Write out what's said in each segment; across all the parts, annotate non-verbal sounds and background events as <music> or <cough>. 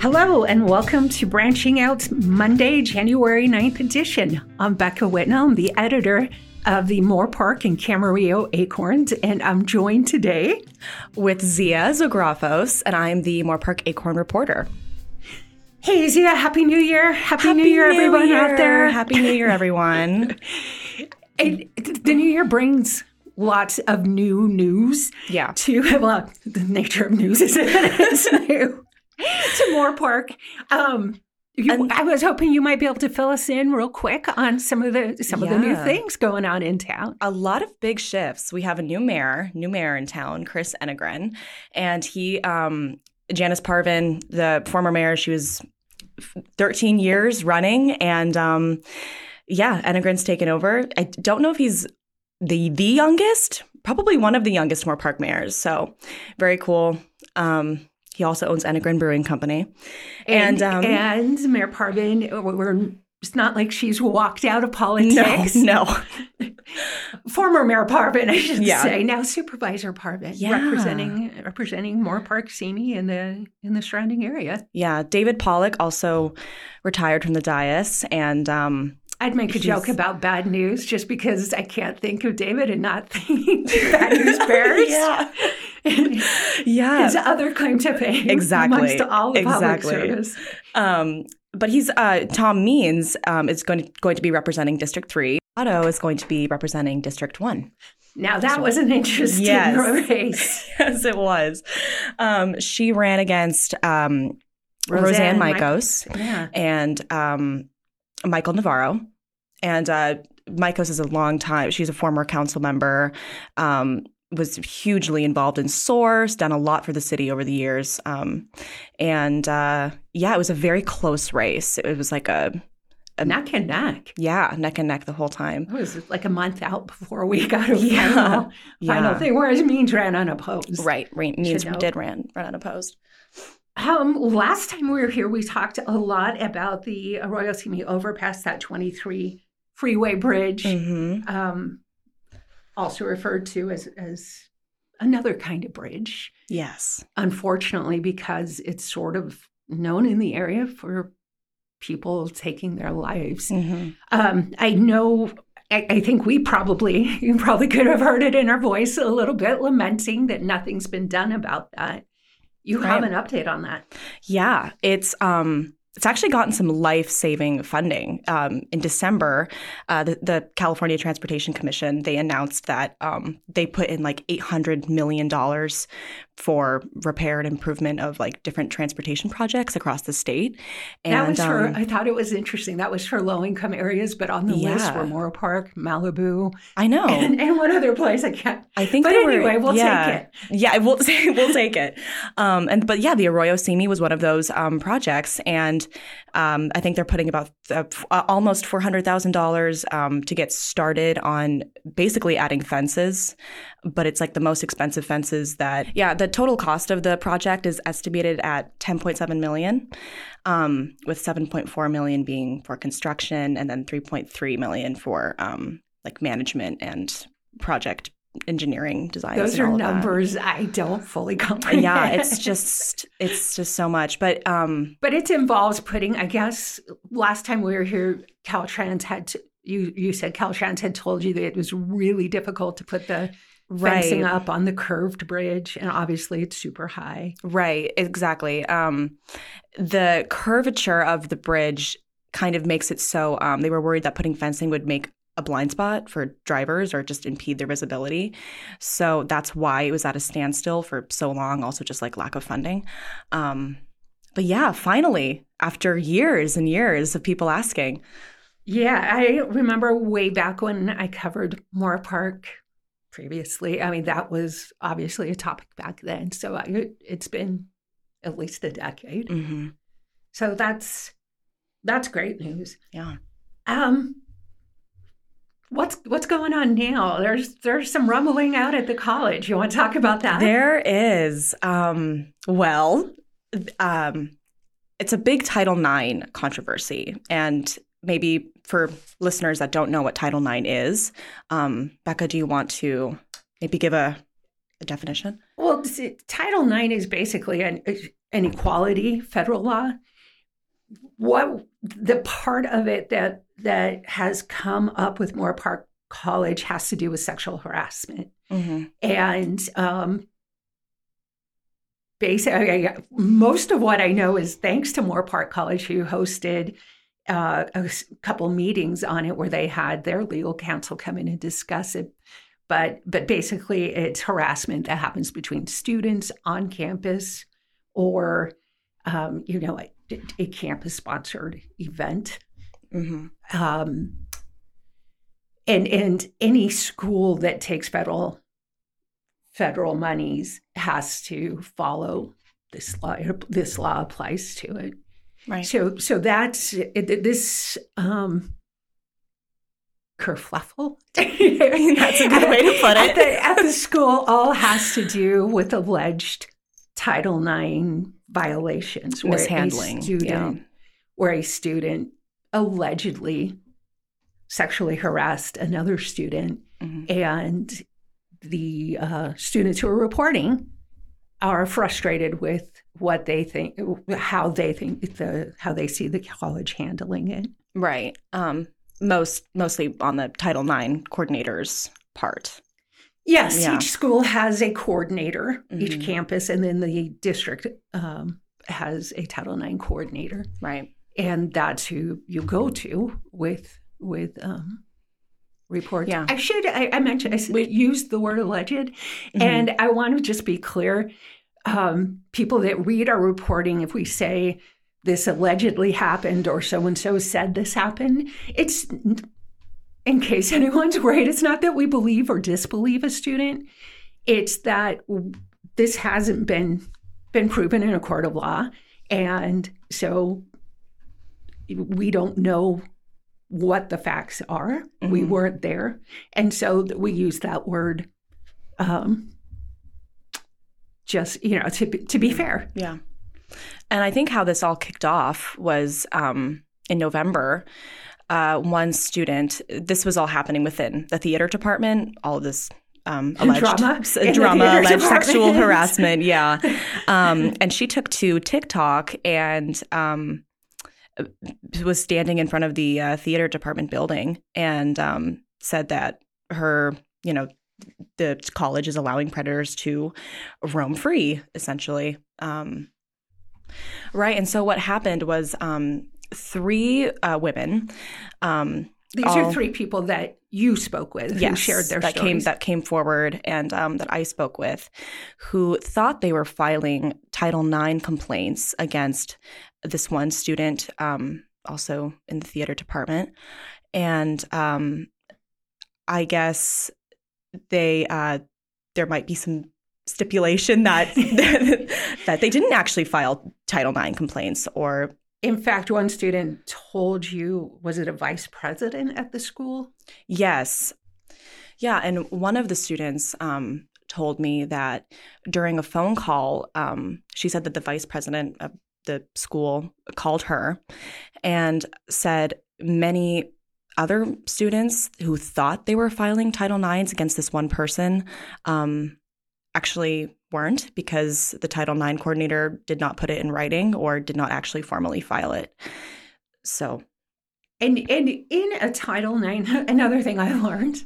Hello, and welcome to Branching Out Monday, January 9th edition. I'm Becca Whitnell, I'm the editor of the Moorpark and Camarillo Acorns, and I'm joined today with Zia Zografos, and I'm the Moorpark Acorn reporter. Hey, Zia, Happy New Year. Happy, Happy New Year, New everyone Year. out there. Happy New Year, everyone. <laughs> it, the New Year brings lots of new news. Yeah. To, <laughs> well, the nature of news is it's <laughs> new. <laughs> to Moorpark. Um, you, I was hoping you might be able to fill us in real quick on some of the some yeah. of the new things going on in town. A lot of big shifts. We have a new mayor, new mayor in town, Chris Enegren, and he, um, Janice Parvin, the former mayor, she was 13 years running, and um, yeah, Enegren's taken over. I don't know if he's the the youngest, probably one of the youngest Moorpark mayors. So very cool. Um, he also owns Enegren Brewing Company. And and, um, and Mayor Parvin, we're it's not like she's walked out of politics. No, no. <laughs> Former Mayor Parvin, I should yeah. say. Now Supervisor Parvin, yeah. representing representing Moorpark Simi in the in the surrounding area. Yeah, David Pollock also retired from the dais, and um, I'd make a joke about bad news just because I can't think of David and not <laughs> think bad news bears. <laughs> yeah. yeah. His other claim to fame. Exactly. Amongst all the exactly. public service. Um, but he's uh, Tom Means um, is going to, going to be representing District Three. Otto is going to be representing District One. Now that so, was an interesting yes. race. <laughs> yes, it was. Um, she ran against um, Roseanne, Roseanne yeah. and um, Michael Navarro. And uh, is a long time. She's a former council member. Um, was hugely involved in Source, done a lot for the city over the years. Um, and uh, yeah, it was a very close race. It was like a, a, neck and neck. Yeah, neck and neck the whole time. It was like a month out before we got a yeah. final, yeah. final thing, whereas Means ran unopposed. Right, Means did ran, run unopposed. Um, last time we were here, we talked a lot about the Arroyo Simi overpass, that 23 freeway bridge. Mm-hmm. Um, also referred to as, as another kind of bridge. Yes. Unfortunately, because it's sort of known in the area for people taking their lives. Mm-hmm. Um, I know. I, I think we probably <laughs> you probably could have heard it in our voice a little bit, lamenting that nothing's been done about that. You right. have an update on that? Yeah, it's um, it's actually gotten some life-saving funding. Um, in December, uh, the, the, California Transportation Commission they announced that um, they put in like eight hundred million dollars for repair and improvement of like different transportation projects across the state. And, that was for, um, I thought it was interesting. That was for low income areas, but on the yeah. list were park Malibu. I know. <laughs> And, and, one other place I can't. I think But anyway, were, we'll yeah. take it. Yeah, we'll, <laughs> we'll take it. Um, and But yeah, the Arroyo Simi was one of those um, projects. And um, I think they're putting about uh, almost $400,000 um, to get started on basically adding fences. But it's like the most expensive fences that, yeah, the total cost of the project is estimated at 10.7 million, um, with 7.4 million being for construction and then 3.3 million for um, like management and project engineering design. Those are numbers that. I don't fully comprehend. Yeah, it's just it's just so much. But um But it involves putting I guess last time we were here, Caltrans had to you you said Caltrans had told you that it was really difficult to put the right. fencing up on the curved bridge, and obviously it's super high. Right, exactly. Um, the curvature of the bridge kind of makes it so um, they were worried that putting fencing would make a blind spot for drivers or just impede their visibility. So that's why it was at a standstill for so long, also just like lack of funding. Um, but yeah, finally, after years and years of people asking. Yeah, I remember way back when I covered Moorpark previously. I mean, that was obviously a topic back then. So I, it's been at least a decade. Mm-hmm. So that's that's great news. Yeah. Um. What's what's going on now? There's there's some rumbling out at the college. You want to talk about that? There is. Um. Well. Um. It's a big Title IX controversy, and maybe for listeners that don't know what Title IX is, um, Becca, do you want to maybe give a definition? Well, Title IX is basically an, an equality federal law. What the part of it that that has come up with Moorpark College has to do with sexual harassment, mm-hmm. and um, basically, most of what I know is thanks to Moorpark College, who hosted uh, a couple meetings on it where they had their legal counsel come in and discuss it. But but basically it's harassment that happens between students on campus or um, you know a, a campus sponsored event. Mm-hmm. um, and and any school that takes federal federal monies has to follow this law this law applies to it right so so that's this um kerfluffle. <laughs> That's a good way to put it. At the, at the, school, all has to do with alleged Title IX violations, mishandling, where a student, yeah. where a student allegedly sexually harassed another student, mm-hmm. and the uh, students who are reporting are frustrated with what they think, how they think the how they see the college handling it. Right. Um, most mostly on the Title IX coordinators part. Yes, yeah. each school has a coordinator, mm-hmm. each campus, and then the district um, has a Title IX coordinator. Right, and that's who you go to with with um, reports. Yeah, I should. I, I mentioned I said, used the word alleged, mm-hmm. and I want to just be clear. Um, people that read our reporting, if we say this allegedly happened or so and so said this happened. It's in case <laughs> anyone's worried, it's not that we believe or disbelieve a student. It's that this hasn't been been proven in a court of law, and so we don't know what the facts are. Mm-hmm. We weren't there, and so we use that word. Um, just you know, to to be fair, yeah. And I think how this all kicked off was um, in November. Uh, one student, this was all happening within the theater department, all this um, alleged drama, <laughs> drama alleged sexual harassment. Yeah. <laughs> Um, and she took to TikTok and um, was standing in front of the uh, theater department building and um, said that her, you know, the college is allowing predators to roam free, essentially. Um, Right. And so what happened was um, three uh, women. Um, These all, are three people that you spoke with yes, who shared their that stories. came that came forward and um, that I spoke with, who thought they were filing Title IX complaints against this one student, um, also in the theater department, and um, I guess they uh, there might be some stipulation that <laughs> <laughs> that they didn't actually file Title IX complaints or in fact, one student told you, was it a vice president at the school? Yes. Yeah. And one of the students um, told me that during a phone call, um, she said that the vice president of the school called her and said many other students who thought they were filing Title IX against this one person um, actually weren't because the Title IX coordinator did not put it in writing or did not actually formally file it. So, and and in a Title IX, <laughs> another thing I learned,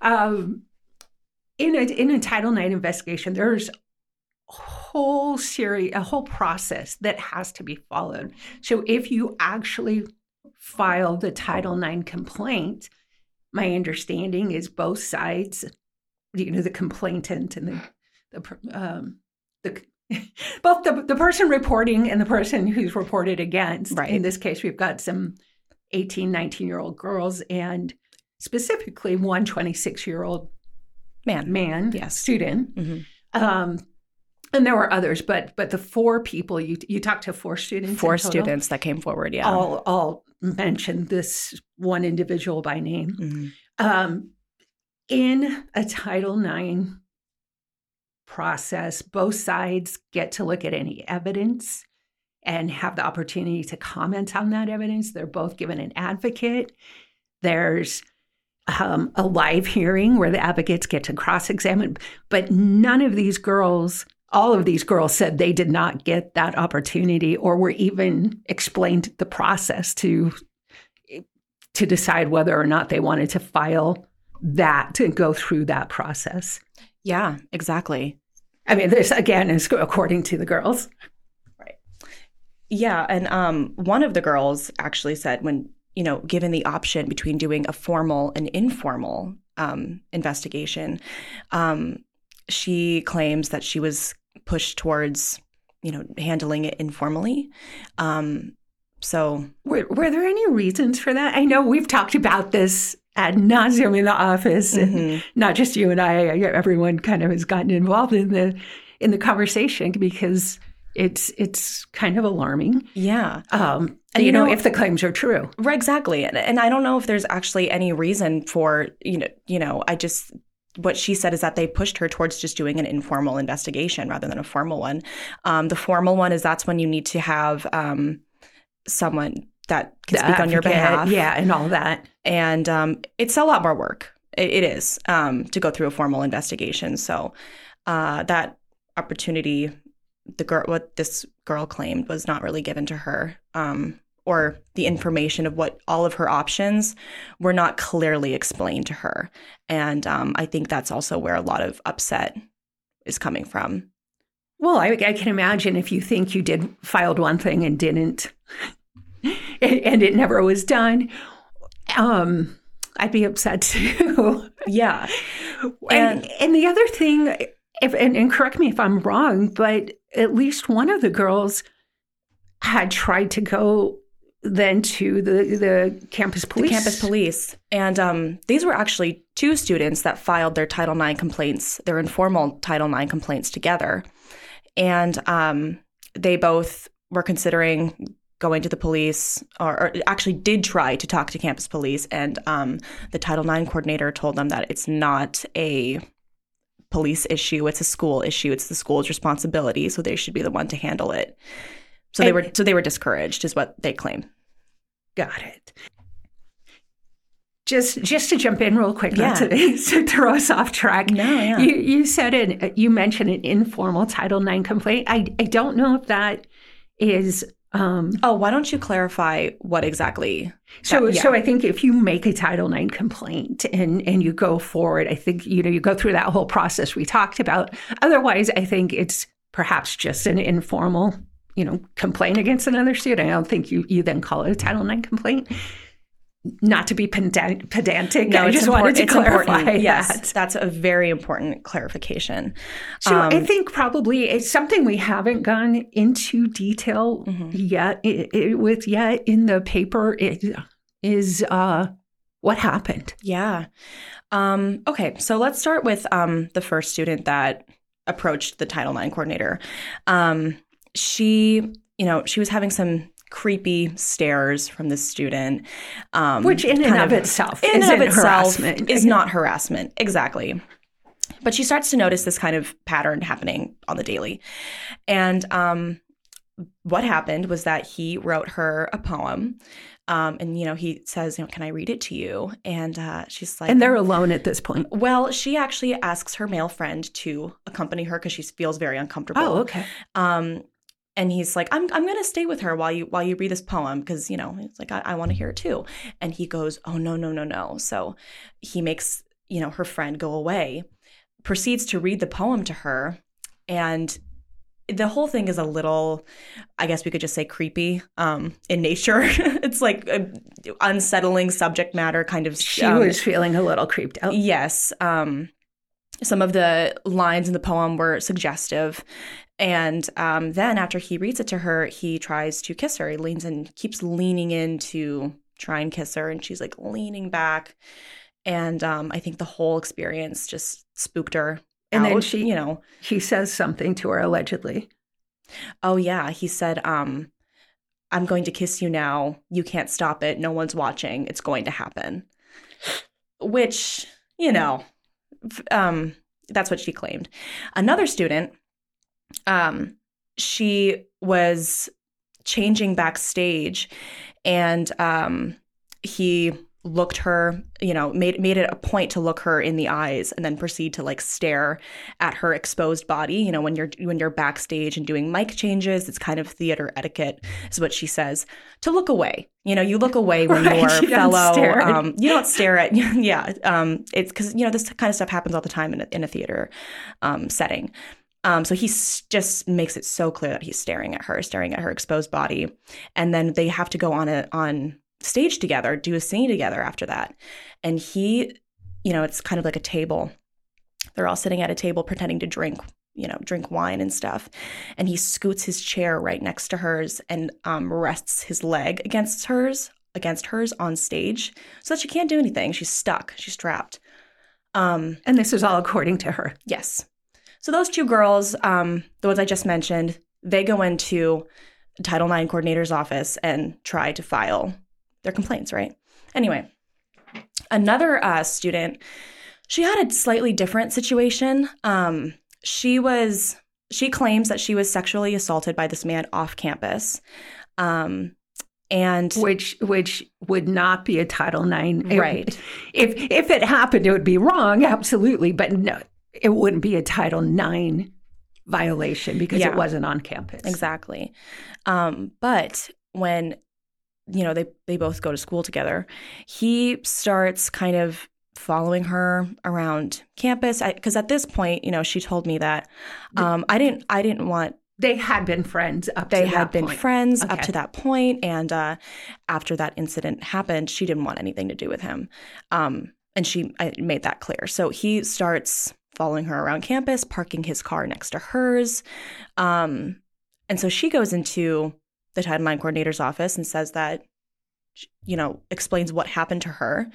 um, in a in a Title IX investigation, there's whole series, a whole process that has to be followed. So, if you actually file the Title IX complaint, my understanding is both sides you know the complainant and the the um, the <laughs> both the, the person reporting and the person who's reported against. Right. In this case, we've got some 18, 19 year old girls and specifically one 26 year old man, man, yes. student. Mm-hmm. Um, and there were others, but but the four people you you talked to four students, four students that came forward, yeah, all all mentioned this one individual by name. Mm-hmm. Um, in a Title IX process, both sides get to look at any evidence and have the opportunity to comment on that evidence. They're both given an advocate. There's um, a live hearing where the advocates get to cross examine. But none of these girls, all of these girls said they did not get that opportunity or were even explained the process to to decide whether or not they wanted to file that to go through that process. Yeah, exactly. I mean, this again is according to the girls. Right. Yeah, and um, one of the girls actually said when you know, given the option between doing a formal and informal um, investigation, um, she claims that she was pushed towards, you know, handling it informally. Um, so, were, were there any reasons for that? I know we've talked about this ad nauseum in the office, mm-hmm. and not just you and I. Everyone kind of has gotten involved in the in the conversation because it's it's kind of alarming. Yeah. Um, and you, you know, know, if the claims are true. Right, exactly. And, and I don't know if there's actually any reason for, you know, you know, I just what she said is that they pushed her towards just doing an informal investigation rather than a formal one. Um, the formal one is that's when you need to have um, someone that can speak on your behalf. Yeah, and all that. And um, it's a lot more work. it, it is um, to go through a formal investigation. So uh, that opportunity the girl what this girl claimed was not really given to her um, or the information of what all of her options were not clearly explained to her. And um, i think that's also where a lot of upset is coming from. Well I, I can imagine if you think you did filed one thing and didn't <laughs> and it never was done um, i'd be upset too. Yeah. <laughs> And, and, and the other thing if, and, and correct me if I'm wrong, but at least one of the girls had tried to go then to the the campus police. The campus police, and um, these were actually two students that filed their Title IX complaints, their informal Title IX complaints together, and um, they both were considering going to the police, or, or, actually did try to talk to campus police, and um, the Title IX coordinator told them that it's not a police issue. It's a school issue. It's the school's responsibility, so they should be the one to handle it. So and, they were so they were discouraged, is what they claim. Got it. Just just to jump in real quick, yeah. not to, <laughs> to throw us off track. No, yeah. You you said it. You mentioned an informal Title IX complaint. I I don't know if that is um, oh, why don't you clarify what exactly? So, that, yeah. so I think if you make a Title IX complaint and and you go forward, I think you know you go through that whole process we talked about. Otherwise, I think it's perhaps just an informal, you know, complaint against another student. I don't think you you then call it a Title IX complaint not to be pedantic. No, I just wanted to clarify <laughs> that. Yes, that's a very important clarification. So um, I think probably it's something we haven't gone into detail mm-hmm. yet it, it, with yet in the paper it, is uh, what happened. Yeah. Um, okay, so let's start with um, the first student that approached the Title IX coordinator. Um, she, you know, she was having some creepy stares from the student. Um, Which, in and of, of itself, in and of itself, is not harassment. Exactly. But she starts to notice this kind of pattern happening on the daily. And um, what happened was that he wrote her a poem. Um, and you know, he says, you know, can I read it to you? And uh, she's like, and they're alone at this point. Well, she actually asks her male friend to accompany her because she feels very uncomfortable. Oh, okay. Um, and he's like i'm, I'm going to stay with her while you while you read this poem because you know it's like i, I want to hear it too and he goes oh no no no no. So he makes you know her friend go away proceeds to read the poem to her and the whole thing is a little i guess we could just say creepy um, in nature. <laughs> It's like unsettling subject matter kind of she um, was feeling a little creeped out. Yes um, some of the lines in the poem were suggestive and um, then after he reads it to her, he tries to kiss her. He leans and keeps leaning in to try and kiss her, and she's like leaning back. And um, I think the whole experience just spooked her. And out, then she, you know, he says something to her allegedly. Oh yeah, he said, um, "I'm going to kiss you now. You can't stop it. No one's watching. It's going to happen." Which, you know, um, that's what she claimed. Another student um, she was changing backstage and um, he looked her, you know, made made it a point to look her in the eyes and then proceed to like stare at her exposed body. You know, when you're when you're backstage and doing mic changes, it's kind of theater etiquette, is what she says, to look away. You know, you look away when <laughs> right. your you fellow um, you don't stare at <laughs> yeah. Um, it's because you know this kind of stuff happens all the time in a, in a theater um, setting. Um, so he just makes it so clear that he's staring at her, staring at her exposed body, and then they have to go on a on stage together, do a scene together after that. And he, you know, it's kind of like a table. They're all sitting at a table pretending to drink, you know, drink wine and stuff. And he scoots his chair right next to hers and um, rests his leg against hers, against hers on stage, so that she can't do anything. She's stuck. She's trapped. Um, and this is all according to her. Yes. So those two girls, um, the ones I just mentioned, they go into Title IX coordinator's office and try to file their complaints, right? Anyway, another uh, student, she had a slightly different situation. Um, she was she claims that she was sexually assaulted by this man off campus. Um, and which which would not be a Title IX, right? <laughs> If if it happened, it would be wrong, absolutely. But no, it wouldn't be a Title IX violation because yeah, it wasn't on campus. Exactly. Um, but when you know, they they both go to school together. He starts kind of following her around campus because at this point, you know, she told me that um, I didn't I didn't want they had been friends up they had been point. friends okay. up to that point and uh, after that incident happened she didn't want anything to do with him um, and she I made that clear so he starts following her around campus parking his car next to hers um, and so she goes into the IX coordinator's office and says that, you know, explains what happened to her.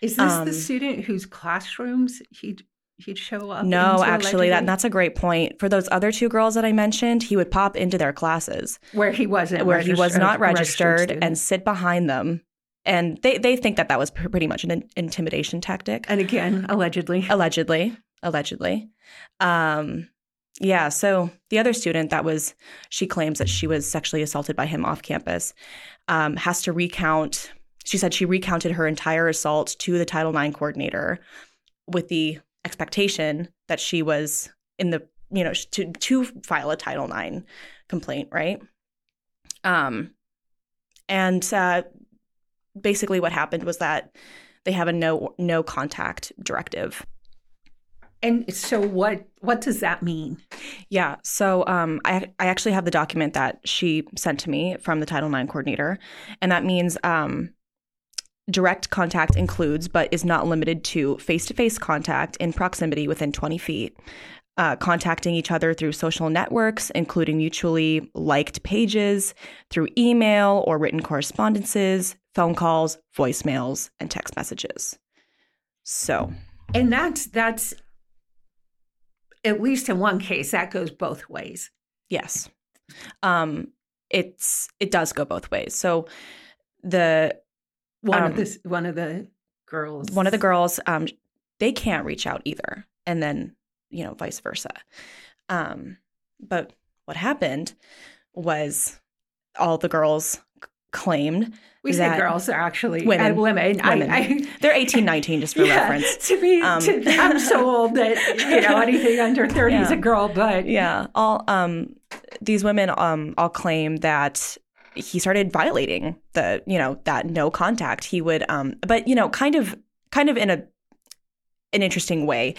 Is this um, the student whose classrooms he'd he'd show up? No, actually, that that's a great point. For those other two girls that I mentioned, he would pop into their classes where he wasn't, where he was not registered, registered and sit behind them. And they, they think that that was pretty much an intimidation tactic. And again, allegedly, allegedly, allegedly. Um, yeah. So the other student that was, she claims that she was sexually assaulted by him off campus, um, has to recount. She said she recounted her entire assault to the Title IX coordinator with the expectation that she was in the, you know, to, to file a Title IX complaint, right? Um, and uh, basically what happened was that they have a no no contact directive and so what what does that mean? Yeah. So um, I I actually have the document that she sent to me from the Title IX coordinator, and that means um, direct contact includes, but is not limited to, face to face contact in proximity within 20 feet. Uh, contacting each other through social networks, including mutually liked pages, through email or written correspondences, phone calls, voicemails, and text messages. So, and that's that's at least in one case, that goes both ways. Yes. Um, it's it does go both ways. So the one um, of the one of the girls one of the girls um they can't reach out either and then you know vice versa um but what happened was all the girls claimed we say girls are actually women. women. women. I, I, They're 18, 19, just for <laughs> yeah, reference. To be, um, to, I'm so <laughs> old that you know anything under 30 yeah. is a girl, but yeah, all um, these women um all claim that he started violating the you know that no contact. He would um, but you know, kind of kind of in a an interesting way.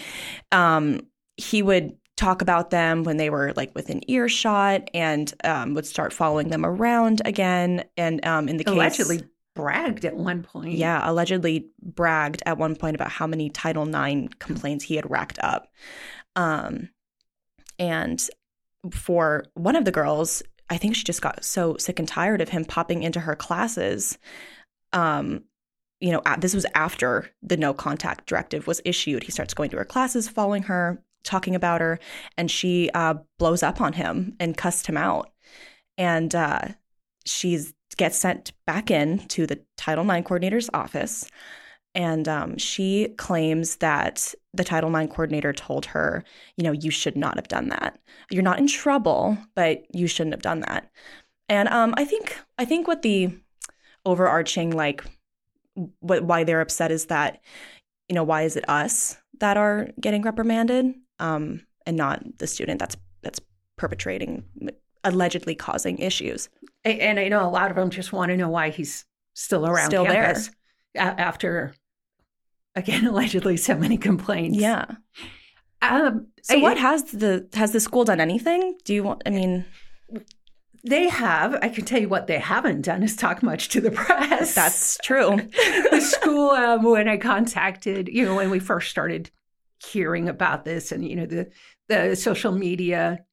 Um, he would talk about them when they were like within earshot and um, would start following them around again. And um, in the case, allegedly bragged at one point. Yeah, allegedly bragged at one point about how many Title IX complaints he had racked up. Um, and for one of the girls, I think she just got so sick and tired of him popping into her classes. Um, you know, this was after the no contact directive was issued. He starts going to her classes, following her, talking about her, and she uh, blows up on him and cussed him out. And uh, she gets sent back in to the Title IX coordinator's office. And um, she claims that the Title IX coordinator told her, you know, you should not have done that. You're not in trouble, but you shouldn't have done that. And um, I think I think what the overarching like what why they're upset is that you know why is it us that are getting reprimanded um, and not the student that's that's perpetrating allegedly causing issues. And I know a lot of them just want to know why he's still around Still campus after again <laughs> allegedly so many complaints. Yeah. Um, So I- what has the has the school done anything? Do you want? I mean, they have. I can tell you what they haven't done is talk much to the press. that's true. <laughs> the school um, when I contacted, you know, when we first started hearing about this, and you know the the social media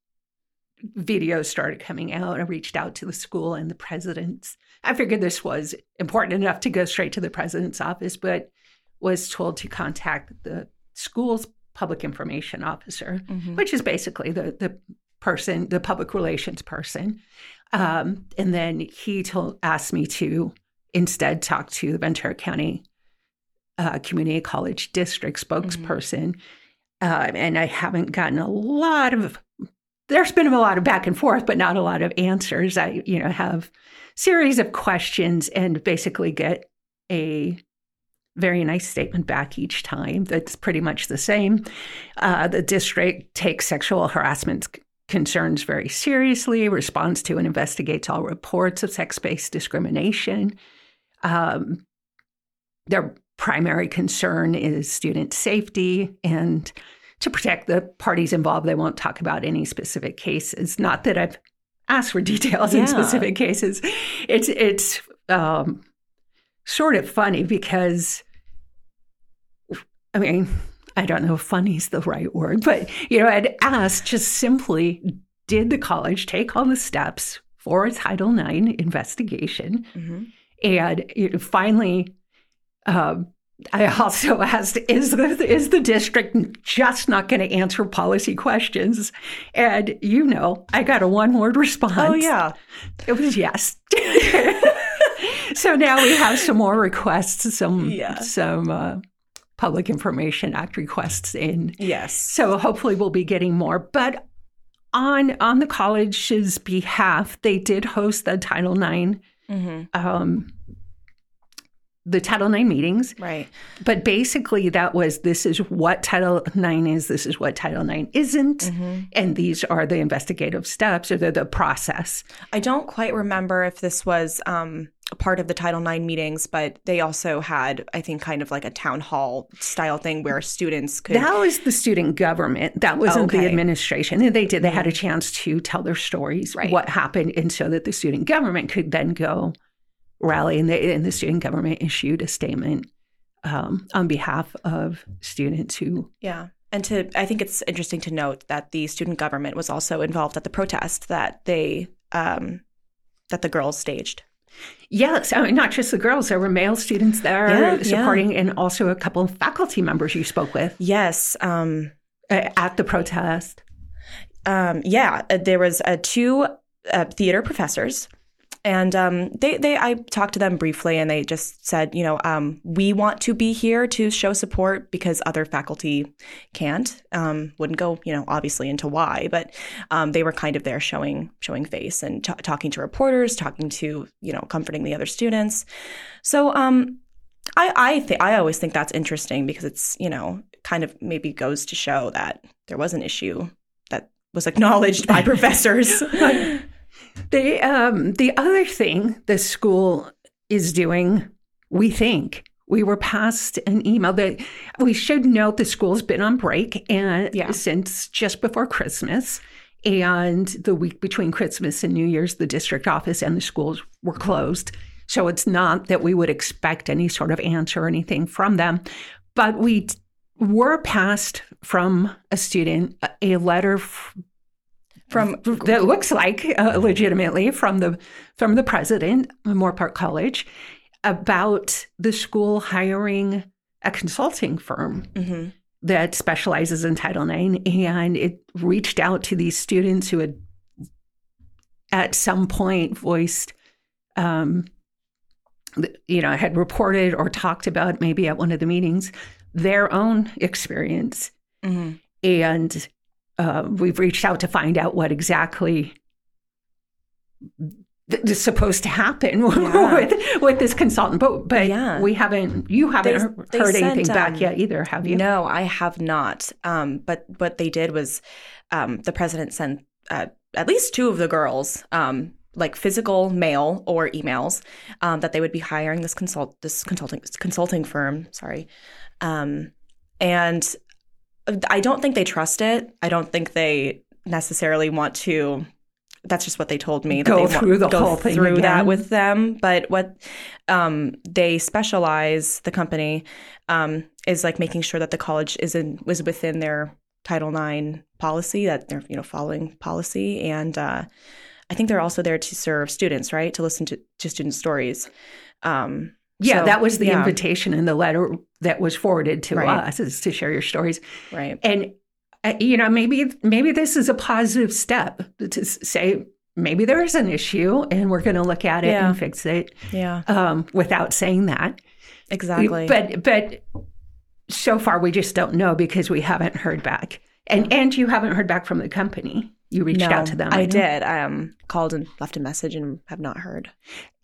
videos started coming out. I reached out to the school and the presidents. I figured this was important enough to go straight to the president's office, but was told to contact the school's public information officer, Mhm. which is basically the the person, the public relations person. Um, and then he told asked me to instead talk to the Ventura County uh, Community College District spokesperson. Um, and I haven't gotten a lot of. There's been a lot of back and forth, but not a lot of answers. I, you know, have series of questions and basically get a very nice statement back each time. That's pretty much the same. Uh, the district takes sexual harassment c- concerns very seriously, responds to and investigates all reports of sex based discrimination. Um, their primary concern is student safety and to protect the parties involved, they won't talk about any specific cases. Not that I've asked for <laughs> details Yeah. in specific cases. It's it's um, sort of funny because I mean, I don't know if funny is the right word, but you know, I'd asked just simply, did the college take all the steps for a Title IX investigation? Mhm. And you know, finally, um, I also <laughs> asked, is the, is the district just not going to answer policy questions? And you know, I got a one word response. Oh yeah. It was yes. <laughs> so now we have some more requests, some, Yeah. some uh, Public Information Act requests in. Yes. So hopefully we'll be getting more. But on on the college's behalf, they did host the Title IX hmm um, the Title IX meetings. Right. But basically, that was this is what Title IX is, this is what Title IX isn't, Mm-hmm. and these are the investigative steps or the, the process. I don't quite remember if this was um, a part of the Title IX meetings, but they also had, I think, kind of like a town hall style thing where students could. That was the student government. That wasn't the Okay. administration. And they did, they had a chance to tell their stories, Right. what happened, and so that the student government could then go rally. And, they, and the student government issued a statement um, on behalf of students who yeah. And to, I think it's interesting to note that the student government was also involved at the protest that they, um, that the girls staged. Yes, I mean, not just the girls. There were male students there Yeah, yeah. supporting, and also a couple of faculty members you spoke with Yes. Um, at the protest. um, yeah, there was uh, two uh, theater professors, and um, they they I talked to them briefly, and they just said, you know, um, we want to be here to show support because other faculty can't. Um, wouldn't go, you know, obviously into why, but um, they were kind of there showing showing face and t- talking to reporters, talking to you know, comforting the other students. So um, I I think I always think that's interesting because it's you know kind of maybe goes to show that there was an issue that was acknowledged by <laughs> professors. <laughs> The um, the other thing the school is doing, we think. We were passed an email that we should note the school's been on break and Yeah. since just before Christmas. And the week between Christmas and New Year's, the district office and the schools were closed. So it's not that we would expect any sort of answer or anything from them. But we were passed from a student a- a letter f- From that looks like uh, legitimately from the from the president of Moorpark College about the school hiring a consulting firm Mhm. that specializes in Title IX, and it reached out to these students who had at some point voiced. Um, you know, had reported or talked about maybe at one of the meetings their own experience Mhm. and uh, we've reached out to find out what exactly th- is supposed to happen <laughs> yeah. with with this consultant. But but yeah. we haven't. You haven't they, heard they anything sent, back um, yet either, have you? No, I have not. Um, but what they did was, um, the president sent uh, at least two of the girls. Um, like physical mail or emails um, that they would be hiring this consult this consulting consulting firm sorry um, and I don't think they trust it. I don't think they necessarily want to. That's just what they told me. Go that they through the whole thing through again. that with them. But what um, they specialize, the company, um, is like making sure that the college is in was within their Title IX policy that they're you know following policy, and uh, I think they're also there to serve students, right? To listen to to student stories. Um, yeah, so, that was the yeah. invitation in the letter that was forwarded to right. us is to share your stories. Right. And uh, you know, maybe maybe this is a positive step to say maybe there is an issue and we're going to look at it yeah. and fix it. Yeah. Um, without saying that. Exactly. But but so far we just don't know because we haven't heard back. And and you haven't heard back from the company. You reached no, out to them. I did. I um, called and left a message and have not heard.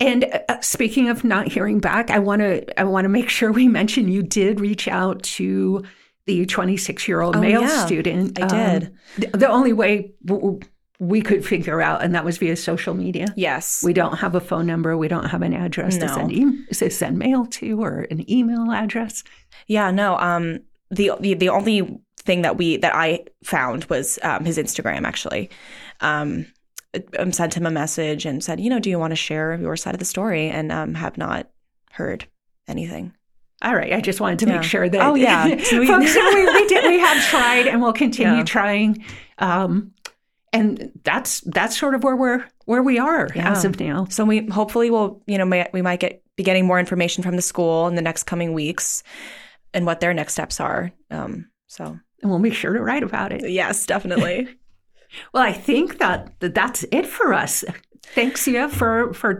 And uh, uh speaking of not hearing back, I want to I want to make sure we mention you did reach out to the 26 year old male yeah, student. I did. Um, the only way w- we could figure out, and that was via social media. Yes. We don't have a phone number. We don't have an address no. to send e- to send mail to or an email address. Yeah. No. Um. The the the only thing that we that I found was um, his Instagram actually. Um, um, sent him a message and said, you know, do you want to share your side of the story? And um, have not heard anything. All right, I just wanted to yeah. make sure that. Oh yeah, <laughs> folks, we, we, did, we have <laughs> tried and we'll continue yeah. trying. Um, and that's that's sort of where we're where we are yeah. as of now. So we hopefully will you know may, we might get be getting more information from the school in the next coming weeks and what their next steps are. Um, so and we'll make sure to write about it. Yes, definitely. <laughs> well, I think that, that that's it for us. Thanks, yeah, for for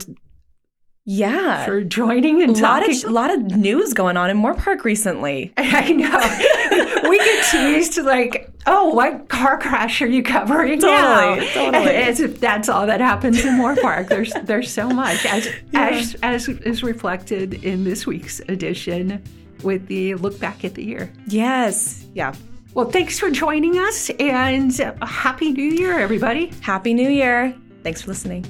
yeah for joining and a lot of a lot of news going on in Moorpark recently. <laughs> I know <laughs> we get teased like, oh, what car crash are you covering totally, now? Totally, as if that's all that happens in Moorpark. There's there's so much as yeah. as as is reflected in this week's edition with the look back at the year. Yes, yeah. Well, thanks for joining us and Happy New Year, everybody. Happy New Year. Thanks for listening.